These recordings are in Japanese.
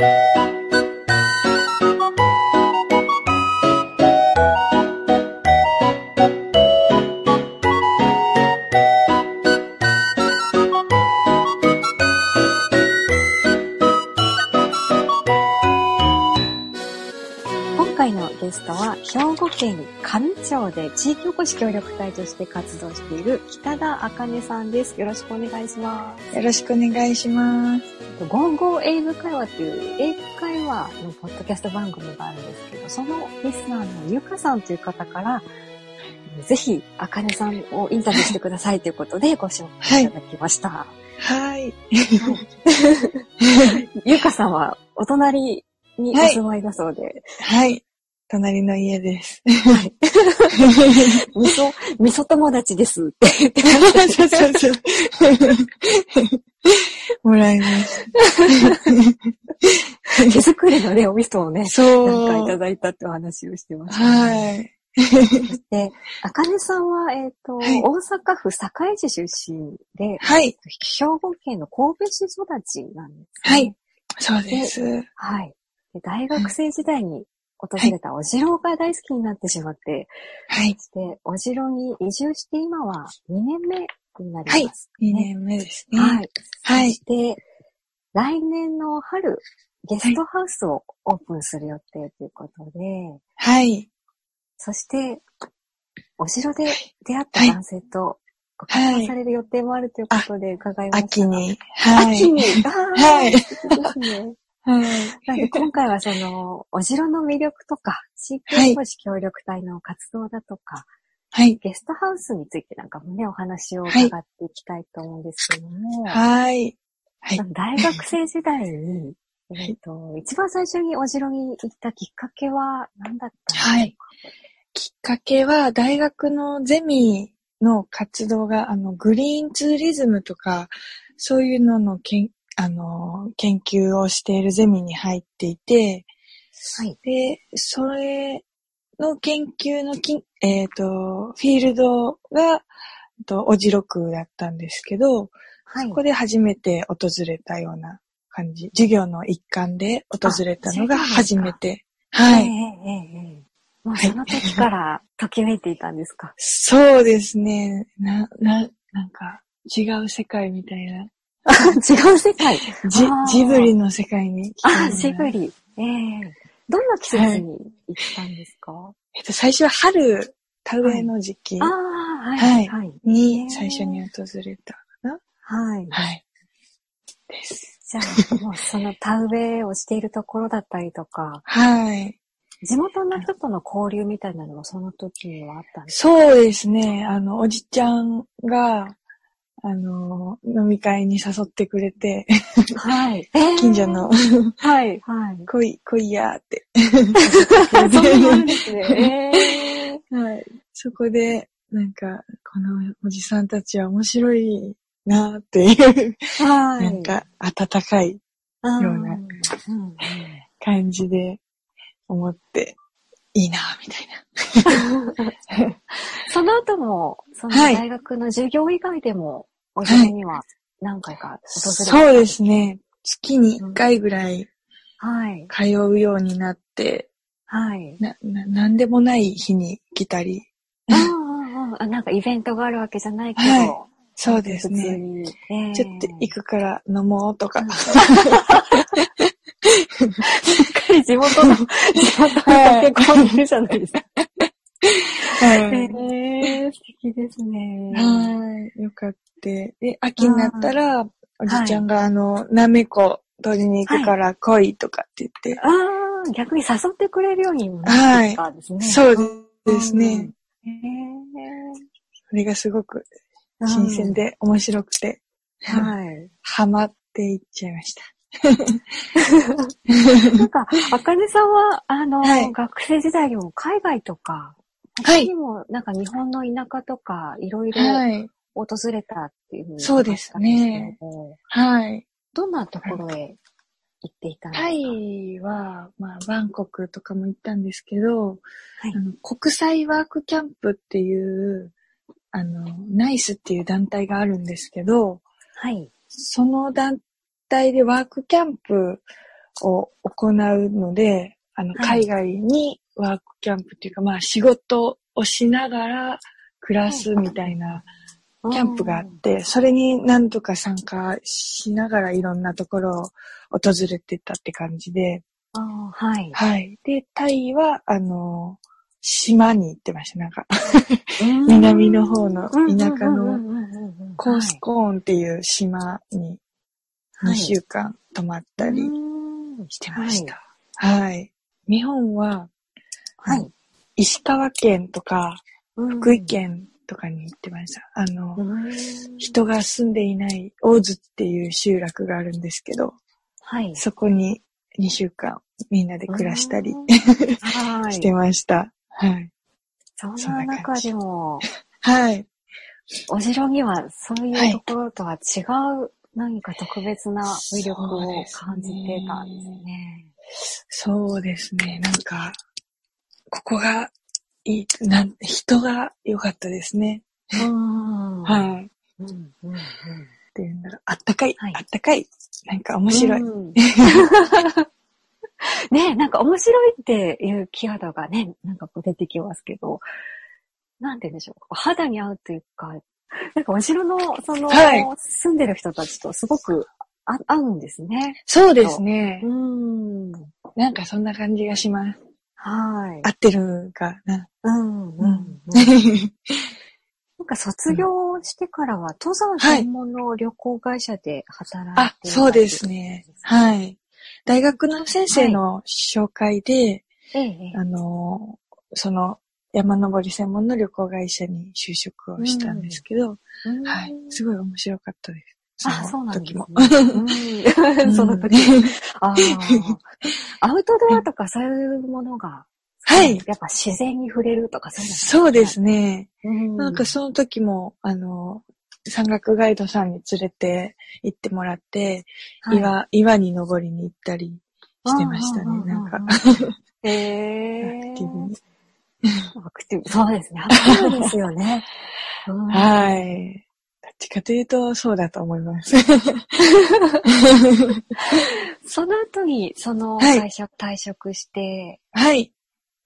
今地域おこし協力隊として活動している北田茜さんです。よろしくお願いします。よろしくお願いします。ゴーゴー英語会話っていう英語会話のポッドキャスト番組があるんですけど、そのリスナーのゆかさんという方から、ぜひ、あかねさんをインタビューしてくださいということでご紹介いただきました。はい。ゆかさんはお隣にお住まいだそうで、はい。隣の家です。はい。味噌、味噌友達ですって言ってましたそうそうそう。もらいまし手作りのね、お味噌をねた。、そなんかいたう。だいたってお話をしてました、ね。はい。で、あかねさんは、えっ、と、はい大阪府堺市出身で、はい。兵庫県の神戸市育ちなんです、ね。はい。そうです。はい。で大学生時代に訪れたお城が大好きになってしまって、はい。そして、お城に移住して今は2年目になはいります、。2年目ですね。はい。はいそして、来年の春、ゲストハウスをオープンする予定ということで、はい。そして、お城で出会ったはい男性とご結婚される予定もあるということで伺いました。秋。に。はい。秋に。はい素敵ですね。はい。なので今回はその、お城の魅力とか、地域おこし協力隊の活動だとか、はい。ゲストハウスについてなんかもね、お話を伺っていきたいと思うんですけども、はい。はい。大学生時代に、いえっと、一番最初にお城に行ったきっかけは何だったんですか？はい。きっかけは、大学のゼミの活動が、あの、グリーンツーリズムとか、そういうののけん、あの、研究をしているゼミに入っていて、はい。で、それの研究のき、えっ、と、フィールドが、と、おじろ区だったんですけど、はい。ここで初めて訪れたような感じ。授業の一環で訪れたのが初めて。はい。ええええええもうその時からときめいていたんですかそうですね。な、な、なんか、違う世界みたいな。違う世界。ジジブリの世界に来あ、なジブリ。ええどんな季節に行ったんですか、えっと、最初は春、田植えの時期ああ、はい。はいはい。に最初に訪れたかな。はい。はい。です。じゃあ、もうその田植えをしているところだったりとか、はい。地元の人との交流みたいなのもその時にはあったんですそうですね。あの、おじちゃんが、あの、飲み会に誘ってくれて、かはい。ええ近所の、はい。はい。来い、来いやーって。そんなんですね。ええはい。そこで、なんか、このおじさんたちは面白いなっていう、はい。なんか、温かいうん、ような感じで思って、いいなみたいな。その後も、そのはい大学の授業以外でも、お城には何回か訪れて、そうですね。月に1回ぐらいはい。通うようになって、はい。な、な、なんでもない日に来たり。ああああなんかイベントがあるわけじゃないけど、はいそうですね。に。ええちょっと行くから飲もうとか。しっかり地元の、地元のはい結婚いるじゃないですか。はいええ素敵ですね。はい。よかった。で、秋になったら、おじちゃんが、あの、なめこ取りに行くから来いとかって言って。ああ、逆に誘ってくれるようにもなったんですね。そうですね。へそれがすごくえ新鮮。で面白くて、うんはい。ハマっていっちゃいました。なんか、あかねさんは、あの、はい学生時代にも海外とか、はい他にも、なんか日本の田舎とか、いろいろはい。訪れたっていうふうにそうですね。はい。どんなところへ行っていたんですか？タイは、まあ、バンコクとかも行ったんですけど、はいあの国際ワークキャンプっていう、あの、ナイスっていう団体があるんですけど、はい。その団体でワークキャンプを行うので、あの、はい海外にワークキャンプっていうか、まあ仕事をしながら暮らすみたいなキャンプがあって、それに何度か参加しながらいろんなところを訪れてたって感じで、あーはい。はい。で、タイは、あの、島に行ってました。なんか、うん南の方の田舎うんのコースコーンっていう島に2週間泊まったりうんしてました。はい。日本は、はい。石川県とかうん福井県とかに行ってました。あの、うん人が住んでいない大津っていう集落があるんですけど、はい。そこに2週間みんなで暮らしたり。してました。はい。そんなな中でも、はい。お城にはそういうところとは違う何か特別な魅力を感じてたんですね。そうですね。なんか、ここがいい、なん、人が良かったですね。うんはい。っうんうんうんていうんだろう。あったかい、はいあったかい。なんか面白い。うんねなんか面白いっていうキーワードがね、なんかこう出てきますけど、なんて言うんでしょう。肌に合うというか、なんかお城の、その、はい住んでる人たちとすごくあ合うんですね。そうですね。ん。なんかそんな感じがします。はい。合ってるかな。うん、うん、うん。なんか卒業してからは登山専門の旅行会社で働いてあ、そうですね。はい。大学の先生の紹介で、い。ええ、ええあの、その山登り専門の旅行会社に就職をしたんですけど、うんはい。すごい面白かったです。あ、そうなんです時も。ね。うんその時。あーアウトドアとかそういうものが、はいやっぱ自然に触れるとかそういうの。そうですね。うん。なんかその時も、あの、山岳ガイドさんに連れて行ってもらって、はい、岩、岩に登りに行ったりしてましたね。なんか、へえアクティブに。アクティブ。そうですね。アクティブですよね。うんはい。ちかというと、そうだと思います。その後に、そのはい会社退職して、はい。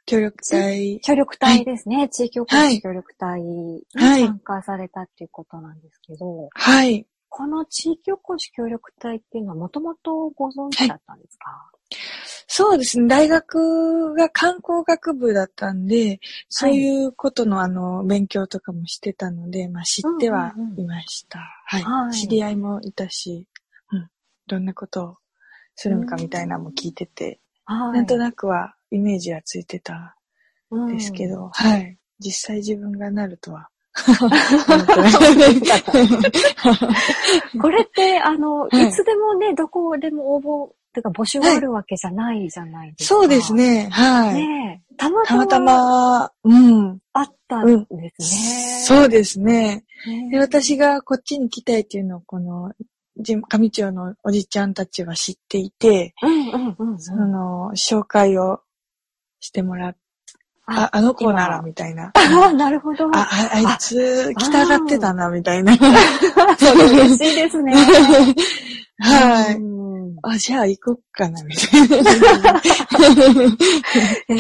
協力隊。協力隊ですね。地域おこはいし協力隊にはい参加されたっていうことなんですけど、はい。この地域おこし協力隊っていうのはもともとご存知だったんですか、そうですね。大学が観光学部だったんで、そういうことのあの、勉強とかもしてたので、まあ知ってはいました。はい、はい知り合いもいたし、うん。どんなことをするのかみたいなのも聞いてて、はい。なんとなくはイメージはついてたんですけど、はい。実際自分がなるとは。思ってない これって、あの、はいいつでもね、どこでも応募、てか募集があるわけじゃないじゃないですか。そうです。ね。はい。ねえたまたまたまたま、うん。あったんですね。そうですね。ねで、私がこっちに来たいっていうのを、この、じ上町のおじちゃんたちは知っていて、うんうんうんうん。その、紹介をしてもらっあ、あの子なら、みたいな。ああ、なるほど。あ、ああいつ、来たがってたな、みたいな。それ嬉しいですね。はい。うんあ、じゃあ行こっかな、みたいな。へ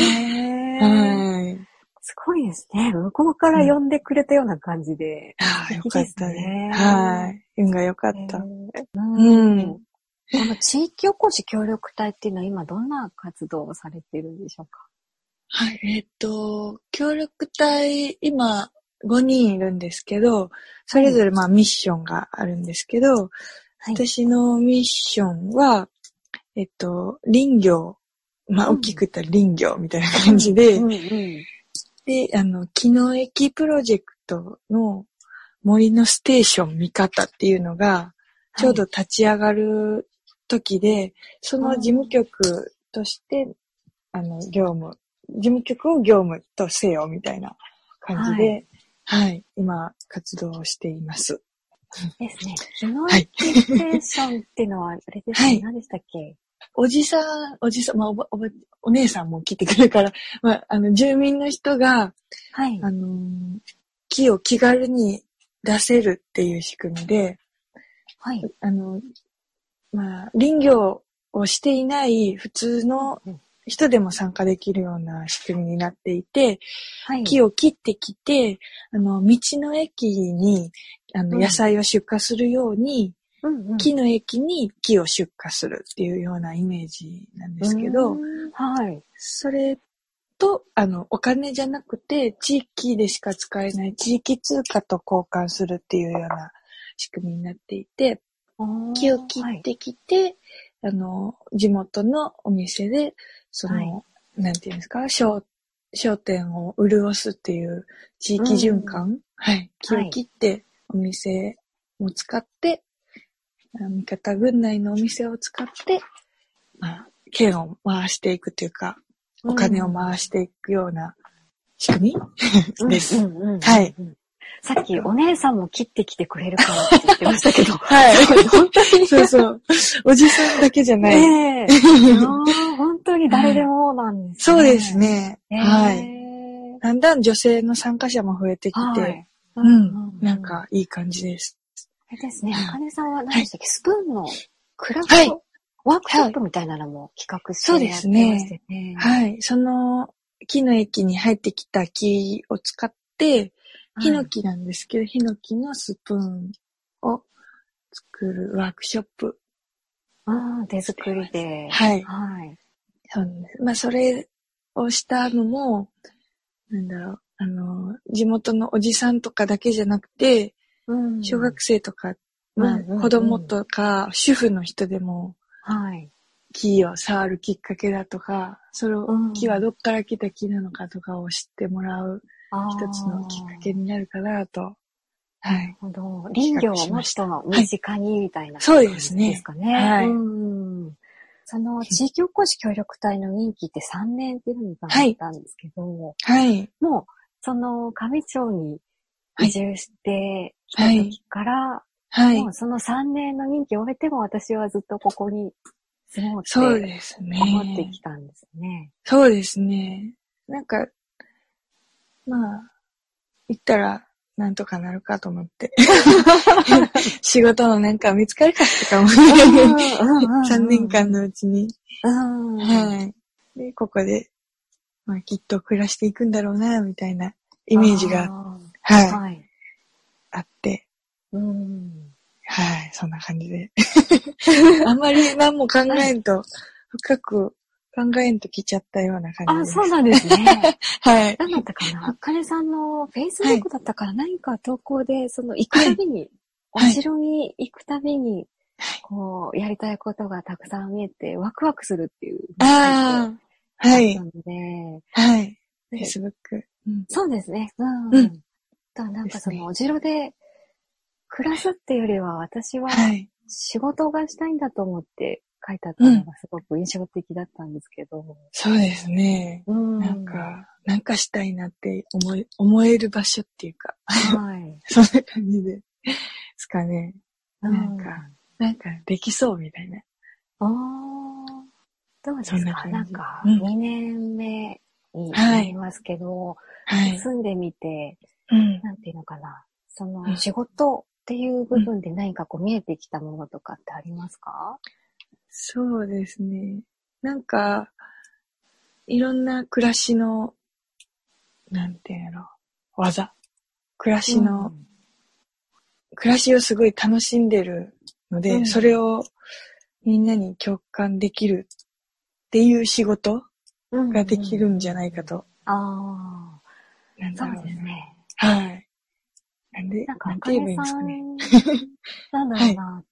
え。はい。すごいですね。向こうから呼んでくれたような感じで。ああ、よかったねね。はい。運が良かっへた。えうんこの地域おこし協力隊っていうのは今どんな活動をされているんでしょうか？はい。えっと、協力隊、今、5人いるんですけど、それぞれまあミッションがあるんですけど、はい。私のミッションは、えっと、林業、まあうん。大きく言ったら林業みたいな感じで、うんうんで、あの、木の駅プロジェクトの森のステーション見方っていうのが、ちょうど立ち上がる時で、その事務局として、あの、業務、事務局を業務とせよみたいな感じで、はい、今、活動をしています。ですね。機能はい駅ステーションっていうのは、あれですね。はい何でしたっけ？おじさん、おじさん、まあ、おば、おば、お姉さんも来てくるから、まあ、あの、住民の人が、はい。あのー木を気軽に出せるっていう仕組みで、はい。あの、まあ、林業をしていない普通のうん人でも参加できるような仕組みになっていて、はい。木を切ってきて、あの、道の駅に、あの、うん。野菜を出荷するように、うんうん。木の駅に木を出荷するっていうようなイメージなんですけど、はい。それと、あの、お金じゃなくて、地域でしか使えない地域通貨と交換するっていうような仕組みになっていて、木を切はいってきて、あの、地元のお店で、その、はい。なんていうんですか、商、商店を潤すっていう地域循環、はい。木を切って、お店を使って、あ味方軍内のお店を使って、まあ、剣を回していくというか、お金を回していくような仕組み、です。うんうんうんうん。はい。さっきお姉さんも切ってきてくれるかもって言ってましたけど。はい。本当に。そうそう。おじさんだけじゃない。ねえ。本当に誰でもなんですね。そうですね。えー。はい。だんだん女性の参加者も増えてきて、はい。うん。なん。かいい感じです。あれですね、あかねさんは何でしたっけ、スプーンのクラフはいトワークショップみたいなのも企画してそうですねやってましてね。はい。その木の駅に入ってきた木を使って、ヒノキなんですけど、ヒノキのスプーンを作るワークショップ。ああ、手作りで。はいはい。そうです。まあ、それをしたのも、なんだろう、あの、地元のおじさんとかだけじゃなくて、うん小学生とか、まあうんうんうん子供とか、主婦の人でも、はい。木を触るきっかけだとか、それをうん、木はどっから来た木なのかとかを知ってもらう一つのきっかけになるかなと。は。ないるほど。林業をもっと身近にみたいなそう感じですねですかね。はいうんその地域おこし協力隊の任期って3年っていうふうに伺ったんですけど、はい。もう、その上町にはい移住してきた時から、はいもう。その3年の任期を終えても私はずっとここに住もうそうってですね。思ってきたんですね。そうですね。なんか、まあ、行ったら、なんとかなるかと思って。仕事のなんか見つかるかとか思って、3年間のうちに。うん。はい。で、ここで、まあ、きっと暮らしていくんだろうな、みたいなイメージが、あはい、ーはい。あって、うん。はい、そんな感じで。あんまり何も考えんと、深く考えんと来ちゃったような感じあ、です。そうなんですね。はい。何だったかな？あかねさんのフェイスブックだったから何か投稿で、その行くたびに、おはい城に行くたびに、こう、やりたいことがたくさん見えて、ワクワクするっていう。ああ、はいな、ので、はい。Facebook。うんそうですね。うん。うんだなんかその、お城で暮らすっていうよりは、私ははい。仕事がしたいんだと思って書いてあったのがすごく印象的だったんですけど。そうですね。うん。なんか、なんかしたいなって思い、思える場所っていうか、はい。そんな感じで、すかね。うんなんかなんかできそうみたいな。ああ。どうですか？ななんか、うん2年目になりますけど、はい。住んでみて、うん。なんていうのかな？そうんの、仕事っていう部分で何かこう見えてきたものとかってありますか？そうですね。なんか、いろんな暮らしの、なんていうの、技。暮らしの、暮らしをすごい楽しんでるので、うんそれをみんなに共感できるっていう仕事うんができるんじゃないかと。ああ、そうなんだろうですね。はい。なんで、なんか、なんて言えばいいんねですかね。なんだろうな、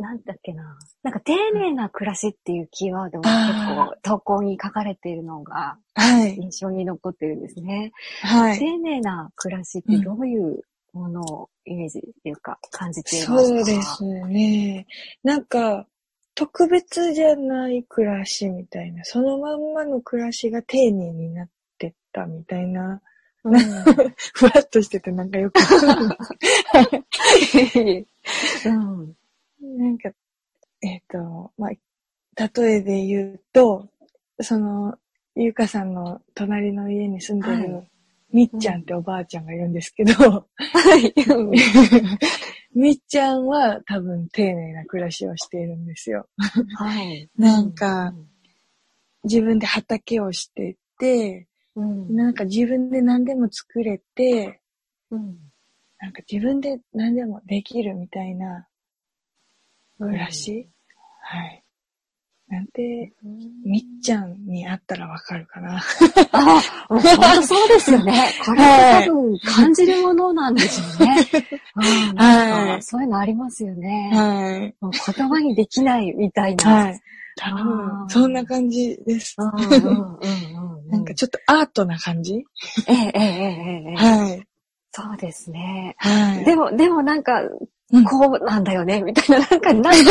なんだっけな。なんか、丁寧な暮らしっていうキーワードも結あ構投稿に書かれているのがはい。印象に残ってるんですね。はい。丁寧な暮らしってどういうものをイメージっていうか感じていますか？そうですね。なんか、特別じゃない暮らしみたいな、そのまんまの暮らしが丁寧になってったみたいな、うんふわっとしててなんかよく うん。なんか、えっ、と、まあ、例えで言うと、その、ゆうかさんの隣の家に住んでる、はいみっちゃんっておばあちゃんがいるんですけど、はい。みっちゃんは多分丁寧な暮らしをしているんですよ。はい。なんか、自分で畑をしてて、うん。なんか自分で何でも作れて、うん。なんか自分で何でもできるみたいな暮らし？い。はい。なんて、みっちゃんに会ったらわかるかな？あ あ、本当そうですよね。これは多分感じるものなんですよね。はい。そういうのありますよね。はい。もう言葉にできないみたいな。はい。多分、そんな感じです。なんかちょっとアートな感じ、ええ、ええ、ええ。はい。そうですね。はい。でも、でもなんか、こうなんだよね、みたいな、なんか、なんか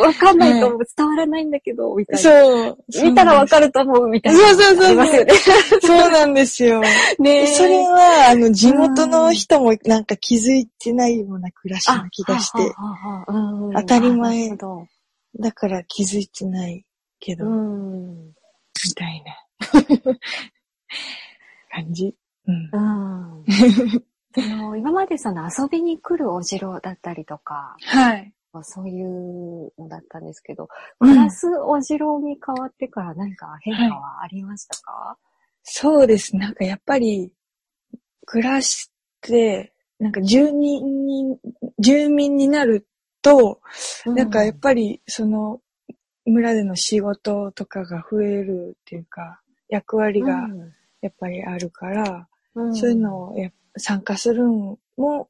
わかんないと伝わらないんだけど、みたいな。そう。見たらわかると思う、みたいな。そうそうそうそうありますよね。そうなんですよ。ねえそれは、あの、地元の人もなんか気づいてないような暮らしな気がして、当たり前だから気づいてないけど。みたいな 感じ。うん。うん。その今までその遊びに来るお城だったりとか、はい。そういうのだったんですけど、うん暮らすお城に変わってから何か変化はありましたか、そうです。なんかやっぱり、暮らして、なんか住人に、住民になると、なんかやっぱり、その、村での仕事とかが増えるっていうか、役割がやっぱりあるから、うんそういうのをやっぱ参加するのも、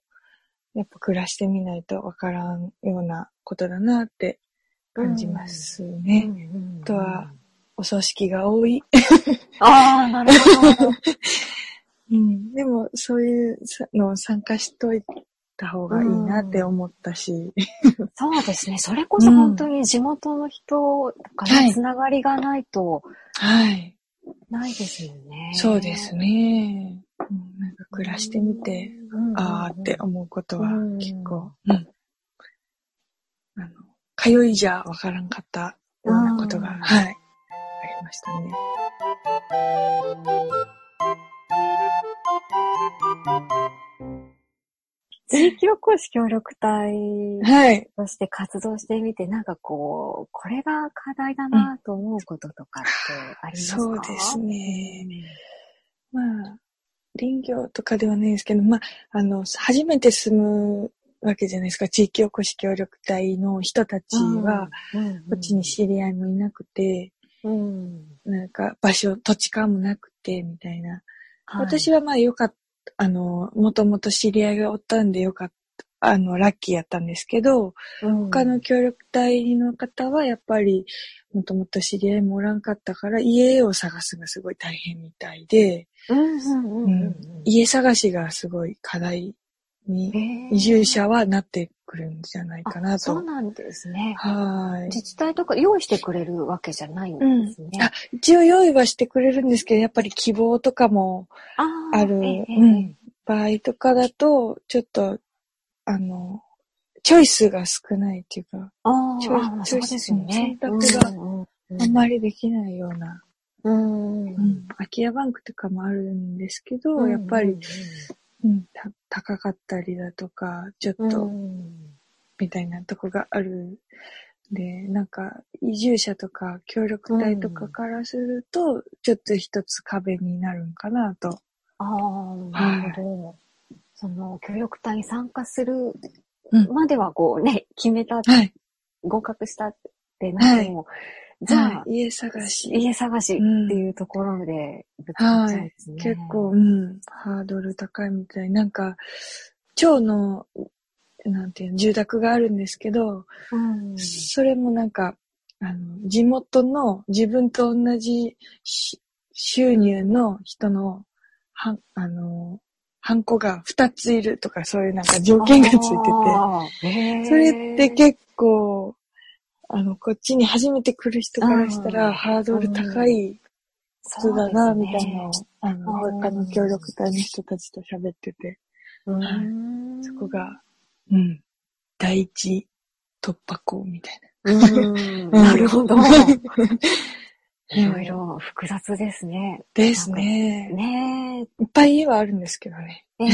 やっぱ暮らしてみないとわからんようなことだなって感じますね。うんあとは、お葬式が多い。ああ、なるほど。うん、でも、そういうのを参加しといた方がいいなって思ったし。そうですね。それこそ本当に地元の人かはいらつながりがないとはい。ないですよね。そうですね。うん、なんか暮らしてみて、うんあーって思うことはうん結構、うん。あの、通いじゃわからんかったようなことが、うんはい、ありましたね。地域おこし協力隊はい。として活動してみて、なんかこう、これが課題だなと思うこととかってありますか、そうですね。まあ、林業とかではないですけど、まあ、あの、初めて住むわけじゃないですか。地域おこし協力隊の人たちは、うん、こっちに知り合いもいなくて、うん、なんか場所、土地勘もなくて、みたいな。はい私はまあよかった、あの、もともと知り合いがおったんでよかった、あの、ラッキーやったんですけど、他の協力隊の方はやっぱり、もともと知り合いもおらんかったから、家を探すがすごい大変みたいで、うんうんうんうんうん家探しがすごい課題に、移住者はなってくるんじゃないかなと。あそうなんですね。はい。自治体とか用意してくれるわけじゃないんうんですね。あ、一応用意はしてくれるんですけど、やっぱり希望とかもあるええうん場合とかだと、ちょっと、あの、チョイスが少ないっていうか、あチョイーあー、そうですよね。選択があんまりできないような、うんうん、空き家バンクとかもあるんですけど、うんやっぱり、うん、た高かったりだとか、ちょっうんと、うんみたいなとこがある。で、なんか、移住者とか協力隊とかからすると、ちょっと一つ壁になるんかなと。ああ、なるほど。その、協力隊に参加するうんまではこうね、決めた、はい。合格したってなっても、じゃあ、はい家探し。家探しっていうところでぶつかっちゃうんですね。結構、うん、ハードル高いみたい。なんか、町の、なんていうの住宅があるんですけど、うん、それもなんか、あの、地元の自分と同じし収入の人の、はん、あの、ハンコが2ついるとかそういうなんか条件がついてて。て、それって結構、あの、こっちに初めて来る人からしたうん。らハードル高い人だな、みたいなあの、うん他の協力隊の人たちと喋ってて、うん。そこが、うん、第一突破口みたいうん、な。なるほど。うんいろいろ複雑ですね。ですね。ねいっぱい家はあるんですけどね。え。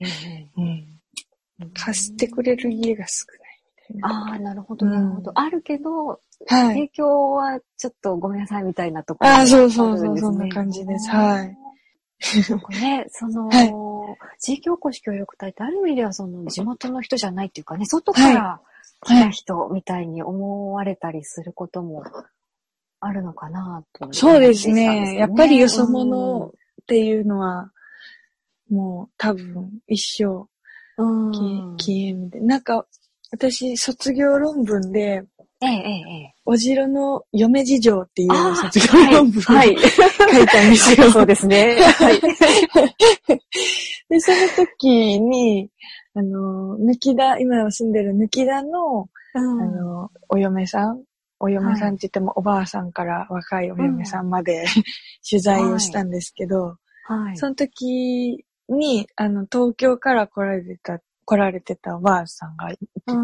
えうん。貸してくれる家が少ないみたいな。ああ、なるほど、なるほど。あるけど、はい。提供はちょっとごめんなさいみたいなところああ、そうそうそう、そんな感じです。はい。なんかね、その、はい地域おこし協力隊ってある意味ではその地元の人じゃないっていうかね、外から来た人みたいに思われたりすることもあるのかなと、そうですね。よやっぱりよそ者っていうのは、もう多分一生うん。消えみたいな。なんか、私、卒業論文で、ええ、ええ、ええ。おじろの嫁事情っていう卒業論文をはい。はい書いたんですよ。そうですね。はい。で、その時に、あの、抜き田、今住んでる抜き田の、あの、お嫁さん、お嫁さんって言ってもおばあさんから若いお嫁さんまで、取材をしたんですけど、はい。その時に、あの、東京から来られてた、来られてたおばあさんがい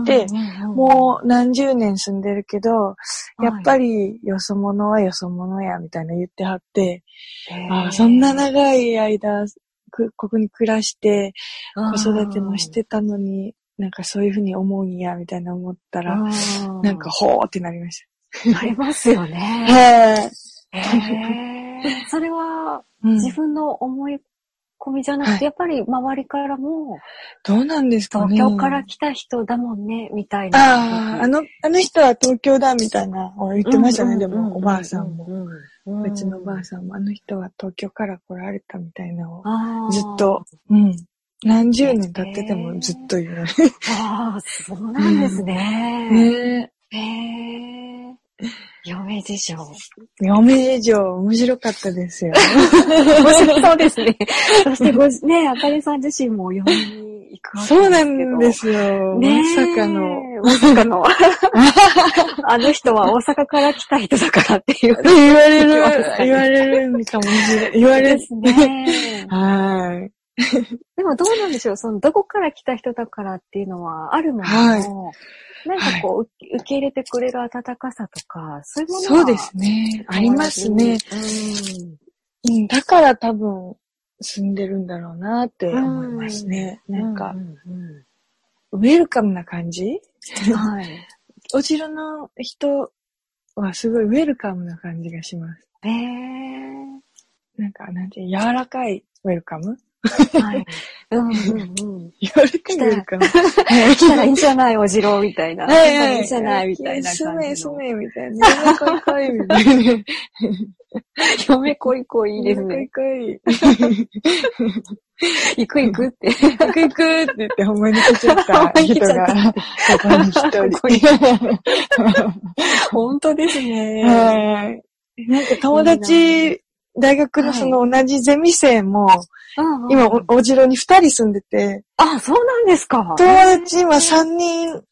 て、もう何十年住んでるけど、やっぱりよそ者はよそ者や、みたいな言ってはって、うん、ああそんな長い間、くここに暮らして、子育てもしてたのに、なんかそういうふうに思うんや、みたいな思ったら、なんか、ほーってなりましありますよた。ね。はい。へーそれはうん自分の思い込みじゃなくて、はいやっぱり周りからも、どうなんですかね。東京から来た人だもんね、みたいな。ああ、あの、あの人は東京だ、みたいな、言ってましたね、でも、おばあさんも。もうちのおばあさんも、あの人は東京から来られたみたいなのを、ずっと、うん。何十年経っててもずっと言われる。ああ、そうなんですね。ねへえ。嫁事情。え。嫁以上面白かったですよ。面白そうですね。そしてごじ、ねあかりさん自身も嫁に行くわけです。そうなんですよ。まさかの。。まさかの。あの人は大阪から来た人だからって。言われる言われた、り言われるかもしれない。言われる。ですね。はい。でもどうなんでしょうその、どこから来た人だからっていうのはあるのはいも、なんかこう、受受け入れてくれる温かさとか、そういうものはそうですね。ありますね。うん。うん、だから多分住んでるんだろうなって思いますね。なんかう、んうウェルカムな感じ？んはい。お城の人はすごいウェルカムな感じがします。へえ。なんか、なんて柔らかいウェルカム？はい。うんうんうん。柔 らかいウェルカム。来たらいいんじゃないおじろうみたいな。はいはいいいんじゃないみたいなすめ、感じの。すめ、みたいな。嫁こいこい、みたいな。嫁恋恋いいですね。こい行く行くって。こい。行く行くって言って、ほんまに来ちゃった人が、ここに一人。本当ですね。はい。なんか友達、大学のその同じゼミ生も、うんうん今お、お城に二人住んでて、あ、そうなんですか。友達今三人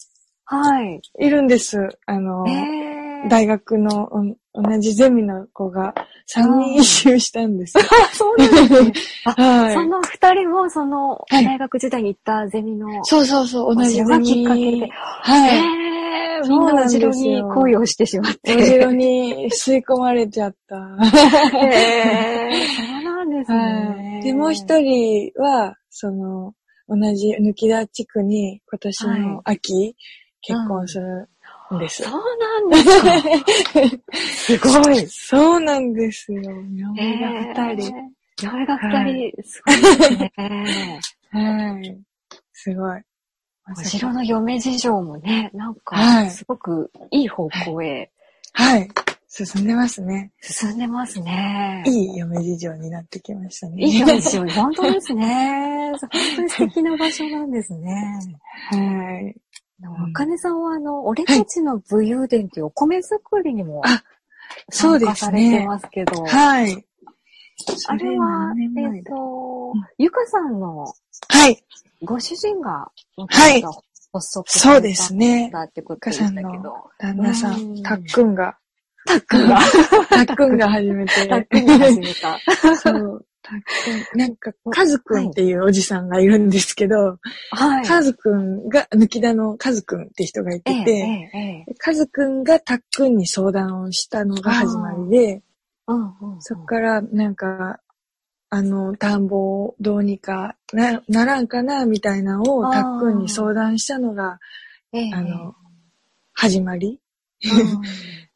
はい。いるんです。あの、えー、大学のお同じゼミの子が三人一周したんです。あ、そうなんですね。はい。その二人も、その、はい大学時代に行ったゼミの、そうそうそう、同じゼお城がきっかけミ。で。はい。えー、みそうんなおなんですよ城に恋をしてしまって。お城に吸い込まれちゃった。えー、ですはね。い。で、もう一人は、その、同じ抜き田地区に今年の秋、結婚するんです。そうなんですか。すごい。そうなんですよ。嫁が二人。えー。嫁が二人、すごいですね。はい。すごい。お城の嫁事情もね、なんはか、いすごくいい方向へはい。進んでますね。進んでますね。いい嫁事情になってきましたね。いい嫁事情、本当ですね。本当に素敵な場所なんですね。はい。あかねさんは、あの、俺たちの武勇伝っていうお米作りにもあそうですされてね。ますけど、はい。あれは、えっ、と、ゆかさんのはい。ご主人が、はい発足そうですね。だってことでしゆかさんのたけど、旦那さうんん、たっくんが、たっくんが、たっくんが始めて。たっくんが始めた。そう。たっくん、なんか、かずくんっていうおじさんがいるんですけど、はい。かずくんが、抜き田のかずくんって人がいええてて、ええええかずくんがたっくんに相談をしたのが始まりで、そっからなんか、あの、田んぼをどうにかな、ならんかな、みたいなのをたっくんに相談したのが、ええあの、始まり。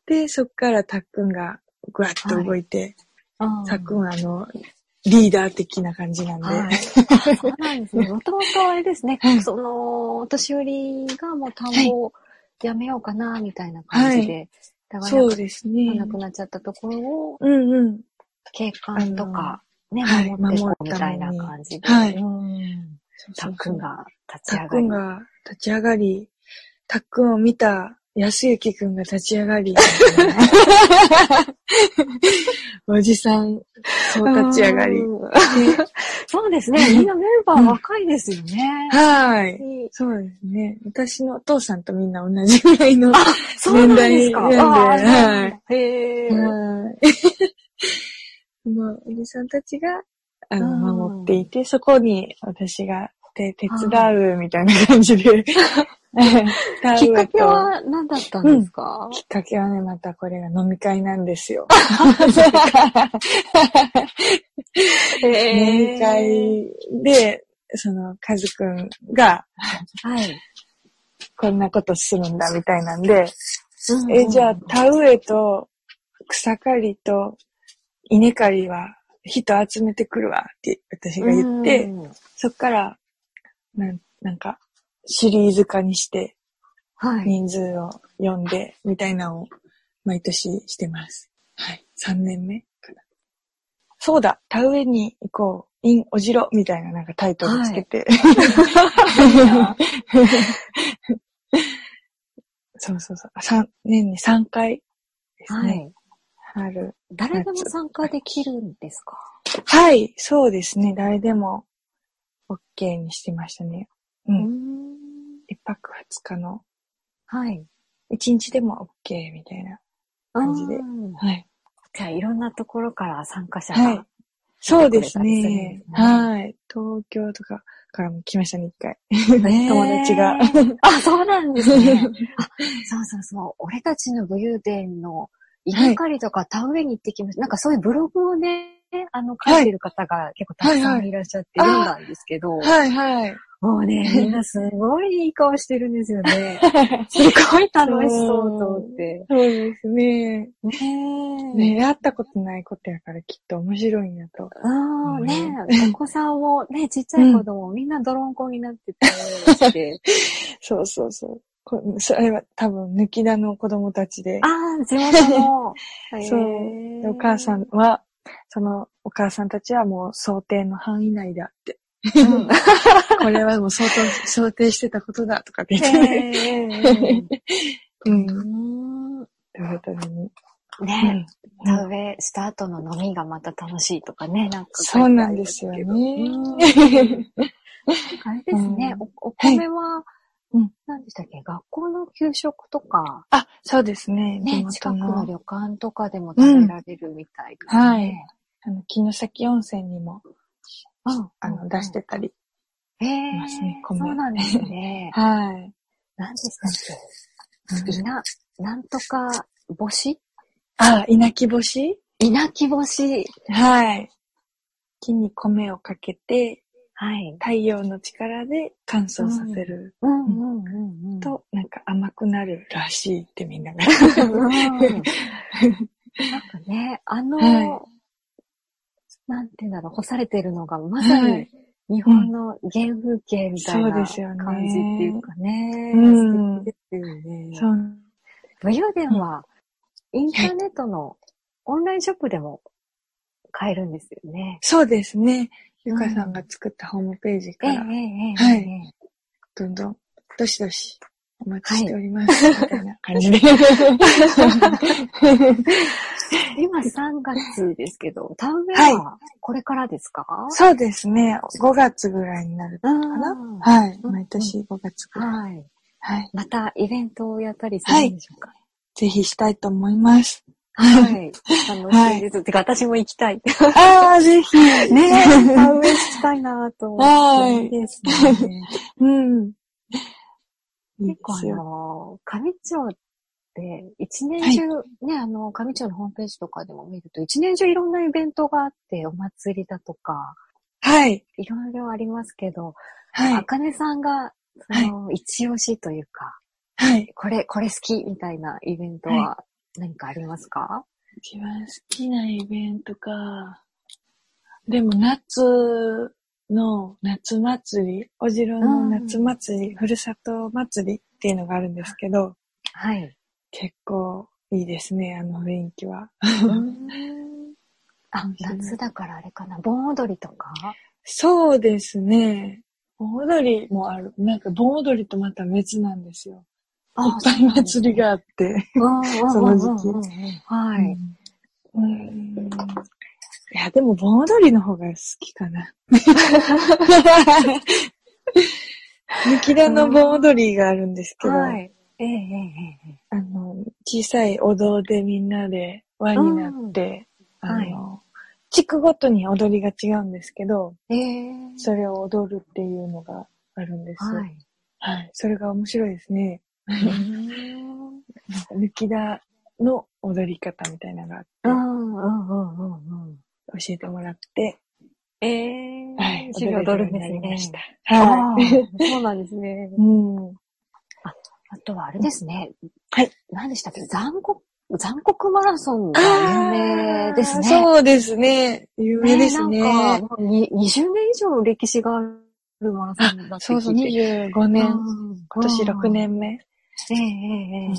うんで、そっからたっくんがぐわっと動いて、うんたっくんはあの、リーダー的な感じなんで。はい。あ そうなんですね。もともとあれですね、はいその、お年寄りがもう田んぼをやめようかな、みたいな感じで、だからそうですね。なくなっちゃったところを、うんうん。景観とか、ね、はい守っていこうみたいな感じで、はいたっくんが立ちたっ上がり。くんが立ち上がり、たっくんを見た安幸くんが立ち上がり、おじさん、そう立ち上がり。うん そうですね。みんなメンバー若いですよね。はい。いいそうですね。私のお父さんとみんな同じぐらいの。そうなんですか。年代なんであーそうなんだはいへえ。はい。もう、おじさんたちが、あの、うん守っていて、そこに私が手手伝うみたいな感じで。田 きっかけは何だったんですか、きっかけはね、またこれが飲み会なんですよ。飲み会で、その、カズくんが、はい。こんなことするんだみたいなんで、うん。え、じゃあ、田植えと草刈りと稲刈りは人集めてくるわって私が言って、うん。そっから、なんなんか、シリーズ化にしてはい。人数を呼んでみたいなのを毎年してます。はい。3年目かな。そうだ、田植えに行こう。in おじろみたいななんかタイトルつけて。そうそうそう。三年に3回ですはね。い。春。誰でも参加できるんですか？はい、そうですね。誰でも OK にしてましたね。う。うん泊二日の、はい。一日でも OK みたいな。感じでうんはい。じゃあ、いろんなところから参加者はいが。そうですねです。ねはい。東京とかからも来ましたね、一回。ね 友達が。あ、そうなんですね。あ、そうそうそう。俺たちの武勇伝の稲刈りとか田植えに行ってきました。なんかそういうブログをね、あの、書いてる方が結構たくさんいらっしゃって読んだんですけど、はいはい。もうね、みんなすごいいい顔してるんですよね。すごい楽しそうと思って。そうですね。ねえ。ねやったことないことやからきっと面白いんやと。ああ、うんねえ、お子さんもね、ちっちゃい子供もみんな泥んこになってたりして。そうそうそう。こそれは多分抜き田の子供たちで。ああ、地元の。そうお母さんは、そのお母さんたちはもう想定の範囲内だって。うん。これはもう想定想定してたことだとかって言ってね。うん。うん。ということでね。ね。うん。田植えした後の飲みがまた楽しいとかね、なんか書そうなんですよ。ね。あれですね、うん。おお米はうん、何でしたっけ、学校の給食とか、あ、そうですね。ね、近くの旅館とかでも食べられるみたいですね。はい。あの、城崎温泉にも、うんあの、出してたり。へえますね米そうなんですね。はい。何でしたっけ稲、なんとか干しあ、稲木干し稲木干し。はい。木に米をかけて、はい。太陽の力で乾燥させるうんうんうんうん。と、なんか甘くなるらしいってみんなが。うん なんかね、あの、はなんていうんだろう、干されてるのがまさにはい。日本の原風景みたいな感じっていうかね。うん素敵ですよね。そう。武勇伝は、インターネットのオンラインショップでも買えるんですよね。そうですね。ゆかさんが作ったホームページええ、から、ええ、ええ。はいええどんどん、どしどし、お待ちしております。みたいな感じで。今3月ですけど、田植えはこれからですか、そうですね。5月ぐらいになるうんかな。はい。うん毎年5月ぐらい。はい。はい。またイベントをやったりするんでしょうか、ぜひしたいと思います。はい。楽しいです。てか、私も行きたい。ああ、ぜひ。ねえ、田植えしたいなと思って。はいいいですね。うん。結構あ。の、上町っ一年中、ね、あの、上町のホームページとかでも見ると、一年中いろんなイベントがあって、お祭りだとか、はい。いろいろありますけど、はい。あかねさんが、その、一押しというか、はい。これ、これ好きみたいなイベントは何かありますか、一番好きなイベントか。でも夏の夏祭り、お城の夏祭り、ふるさと祭りっていうのがあるんですけど、はい。結構いいですね、あの雰囲気は。あ、夏だからあれかな。盆踊りとか？そうですね。盆踊りもある。なんか盆踊りとまた別なんですよ。いっぱい祭りがあって。そ その時期期。はい。うん。いや、でも盆踊りの方が好きかな。抜き田の盆踊りがあるんですけど、はい。ええええええ。あの、小さいお堂でみんなで輪になって、うんあの、地区ごとに踊りが違うんですけど、ええそれを踊るっていうのがあるんです。ははい。い。それが面白いですね。う ん抜き田の踊り方みたいなのがあって、うんうんうんうんうん。教えてもらって、ええはい。踊るんですね踊れるようになりまし。た。あはーそうなんですね。い。うん。あとはあれですね。はい。何でしたっけ？残酷、残酷マラソンが有名ですね。そうですね。有名ですね。なんか、もうに20年以上歴史があるマラソンだってそうそう、聞いて。25年。うん今年6。年目。ええええええ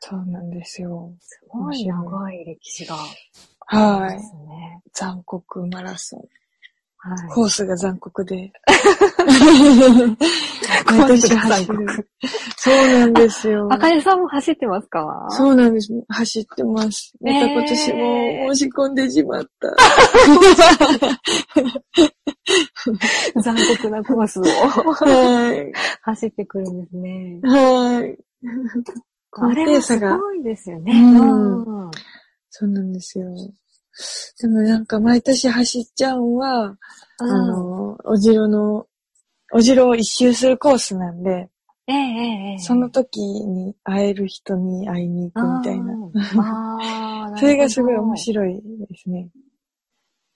そうなんですよ。すごい長い歴史がはい。残酷マラソン。はい。コースが残酷で。コ 毎ースが残る。そうなんですよ。あかねさんも走ってますか？そうなんです。走ってます。またえー今年も申し込んでしまった。残酷なコースをはい。走ってくるんですね。はい。あれはすごいですよね。うんうんそうなんですよ。でもなんか毎年走っちゃうんは、あの、お城の、お城を一周するコースなんで、ええええええその時に会える人に会いに行くみたいな。それがすごい面い。白いですね。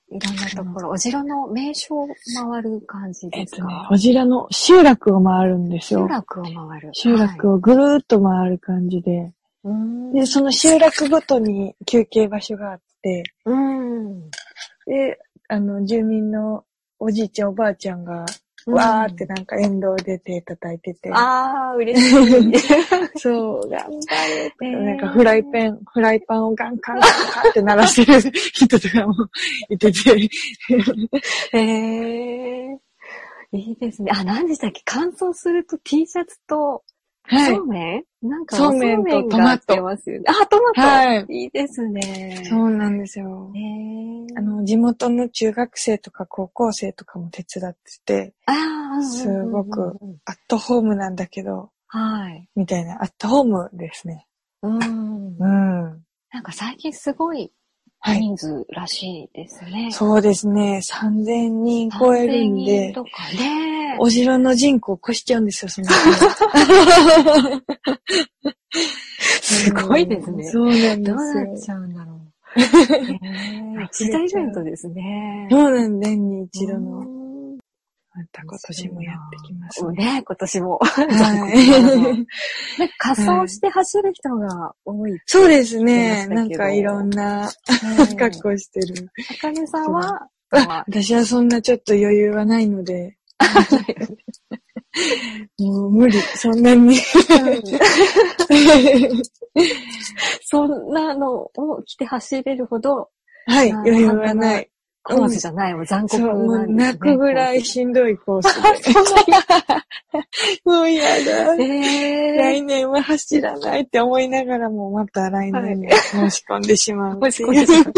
いろんなところ、お城の名所を回る感じえっとねですか、、お城の集落を回るんですよ。集落を回る。集落を。をぐるーっと回る感じで。うんで、その集落ごとに休憩場所があって、うん。で、あの、住民のおじいちゃんおばあちゃんが、うんわーってなんか沿道で手叩いてて、ああ、嬉しい。そう、頑張れって、えーなんかフライペン、フライパンをガンカンガンカンって鳴らしてる人とかもいてて、へえ。いいですね。あ、何でしたっけ？乾燥すると T シャツと、はいそう。めん？なんか、そうめんとトマトますよね。あ、トマト？はい。いいですね。そうなんですよ。あの、地元の中学生とか高校生とかも手伝ってて、あーすごくアットホームなんだけど、はい。みたいな、アットホームですね。うん。うん。なんか最近すごい。人数らしいですね。そうですね。3000人超えるん3000で人、とかね。お城の人口を越しちゃうんですよ、そのすごいですね。そうなんでどうなっすちゃうんだろう。一大イベントですね。そうなん年に一度の。うんまた今年もやってきますうんね。ね、今年も。はい。仮装して走る人が多い。そうですね。なんかいろんなうん格好してる。あかねさんは、あ私はそんなちょっと余裕はないので、もう無理、そんなに。そんなのを着て走れるほど、はい、余裕はない。コースじゃないもん残酷なんですね。泣くぐらいしんどいコースで。もう嫌だ。え来年は走らないって思いながらも、また来年に申し込んでしまうー、っていう。申し込んでしま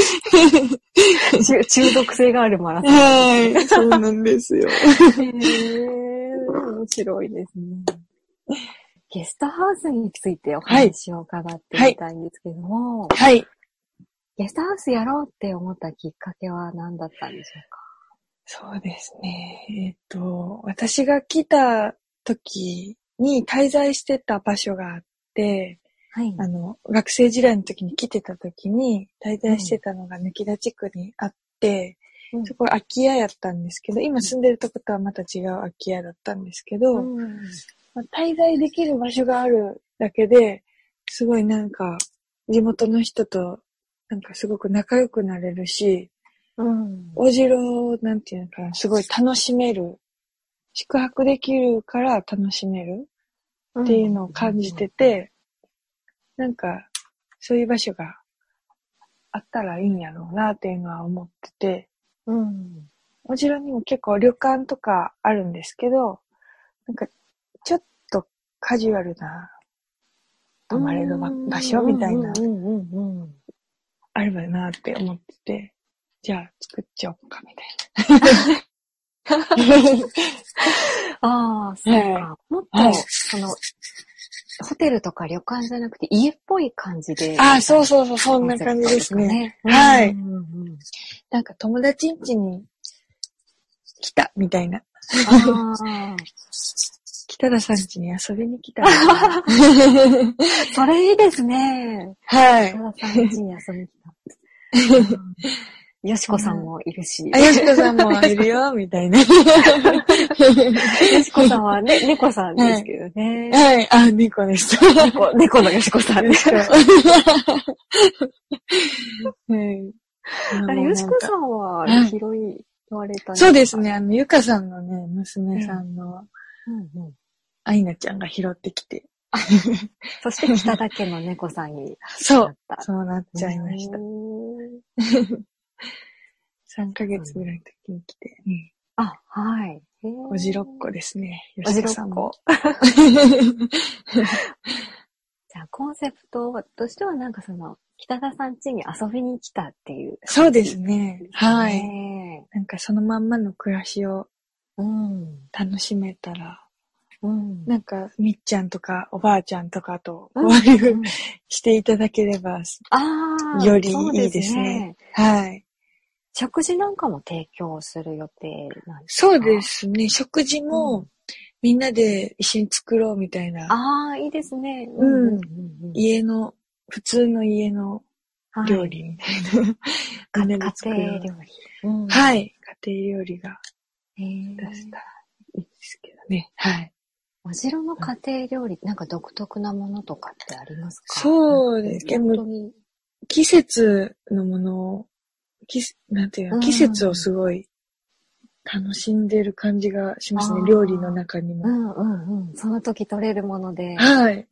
う中中毒性があるマラソン。はい、そうなんですよ。へー面白いですね。ゲストハウスについてお話を伺ってみたいんですけども、はい。ゲストハウスやろうって思ったきっかけは何だったんでしょうか？そうですね。えっと、私が来た時に滞在してた場所があって、はい。あの、学生時代の時に来てた時に、滞在してたのが抜き田地区にあって、うんそこは空き家やったんですけど、今住んでるとことはまた違う空き家だったんですけど、うんまあ滞在できる場所があるだけで、すごいなんか、地元の人と、なんかすごく仲良くなれるし、うん。お城を、なんていうのかな、すごい楽しめる。宿泊できるから楽しめるっていうのを感じてて、なんか、そういう場所があったらいいんやろうなっていうのは思ってて、うん。お城にも結構旅館とかあるんですけど、なんか、ちょっとカジュアルな、泊まれる場場所みたいなう、んうんうんうん。あればなって思ってて、じゃあ作っちゃおうかみたいな。ああ、そうはか。もっとはい、その、ホテルとか旅館じゃなくて家っぽい感じで。ああ、そうそうそう、そんな感じですね。ね。はいうんうんうんなんか友達ん家に来たみたいな。ああ、北田さん家に遊びに来た。それいいですね。はい。高田さん家に遊びに来た。うんよしこさんもいるし。あ、よしこさんもいるよ、みたいな。よしこさんはね、猫さんですけどね。はい。あ、猫でした。猫猫のよしこさんです。はい。あれ、よしこさんははい言われたんそうです。ね。あの、ゆかさんのね、娘さんの、うんうんあいなちゃんが拾ってきて。そして北だけの猫さんにそう。そうなっちゃいましたう。ん3 ヶ月ぐらいの時に来て。うんあ、はい。おじろっこですね。おじろっこさんもこ。じゃあ、コンセプトとしてはなんかその、北田さん家に遊びに来たっていう。そうですね。はい。ねなんかそのまんまの暮らしをうん。楽しめたら、うん。なんかみっちゃんとかおばあちゃんとかとうん交流うんしていただければ、ああ。よりいいですね。はい。食事なんかも提供する予定なんですか？そうで。すね。食事うもんみんなで一緒に作ろうみたいな、ああ、いいですね。うんうんうん家の、普通の家のはい料理みたいな。かみんなで作ろう家庭料理。うんはい。家庭料理が出したらいいですけどね。はい。お城の家庭料理、なんか独特なものとかってありますか？そうですけど本当に。季節のものを、季なんていうの、うん季節をすごい楽しんでる感じがしますね料理の中にも。うんうんうん。その時取れるもので、はい。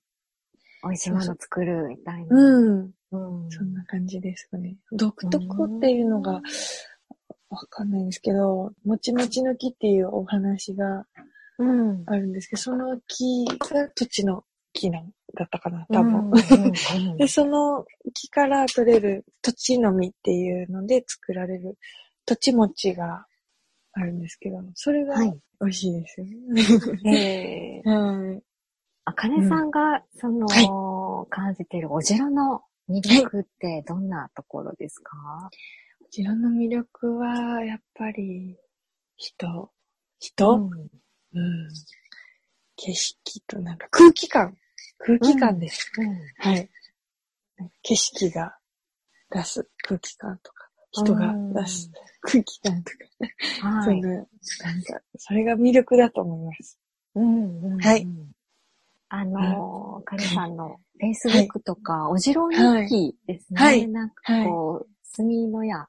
美味しいもの作るみたいな。うん。うん。そんな感じですかね。独特っていうのがわかんないんですけど、もちもちの木っていうお話がうん。あるんですけど、その木が土地の木なんだったかな、多分。うんうんうんで、その木から取れる土地の実っていうので作られる土地餅があるんですけど、それがはい美味しいですよね。えー、はい。あかねさんが、その、は感じているお城の魅力ってどんなところですか、こちらの魅力は、やっぱり、人。人、うんうん、景色となんか空気感。空気感です。うんはい。景色が出す空気感とか、人が出す空気感とか、はい。その、なんか、それが魅力だと思います。うんうんうんはい。あのー、かねさんの Facebook とか、お城日記ですね。はいなんかこう、住のや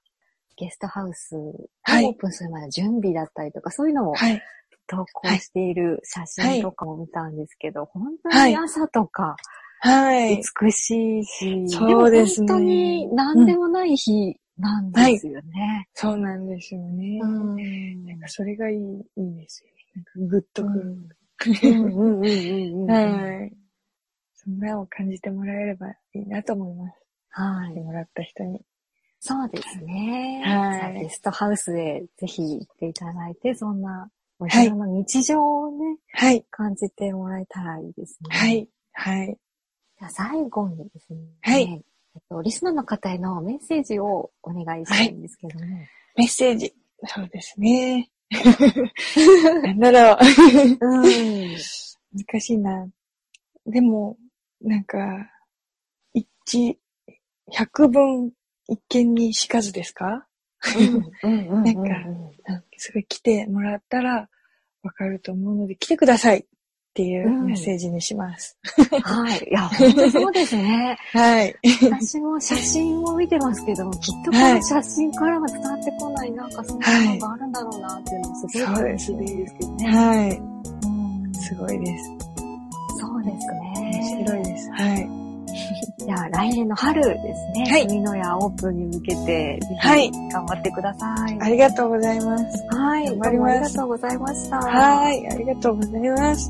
ゲストハウスをはいオープンするまでの準備だったりとか、そういうのをはい。投稿している写真とかも見たんですけど、本当はいに朝とかはい。美しいし、そうですねも本当に何でもない日なんですよね。そうなんですよね。うんなんかそれがいい、いいですよね。なんかグッとくる。うんうんうんうんうん。はい。そんなを感じてもらえればいいなと思います。はい来て。もらった人に。そうですね。はいゲストハウスへぜひ行っていただいて、そんなお城の日常をね、はい。感じてもらえたらいいですね。は。い。はい。じゃあ最後にですね。はいえっと、リスナーの方へのメッセージをお願いしたいんですけども。メッセージ。そうですね。なんだろう。うん。難しいな。でも、なんか、一、百分一見にしかずですか？うんうんうんうんなんかうんすごい来てもらったらわかると思うので、来てくださいっていうメッセージにします。はい。いや、本当そうですね。はい。私も写真を見てますけども、きっとこの写真からは伝わってこない、なんかそんなのがあるんだろうなっていうのもすごい楽しみですけどね。はい。うんすごいです。そうです面ね。白いです。はい。じゃあ来年の春ですね。はい海の屋オープンに向けて、ぜはいひ頑張ってください。ありがとうございます。はい。頑張りますありがとうございました。はい。ありがとうございます。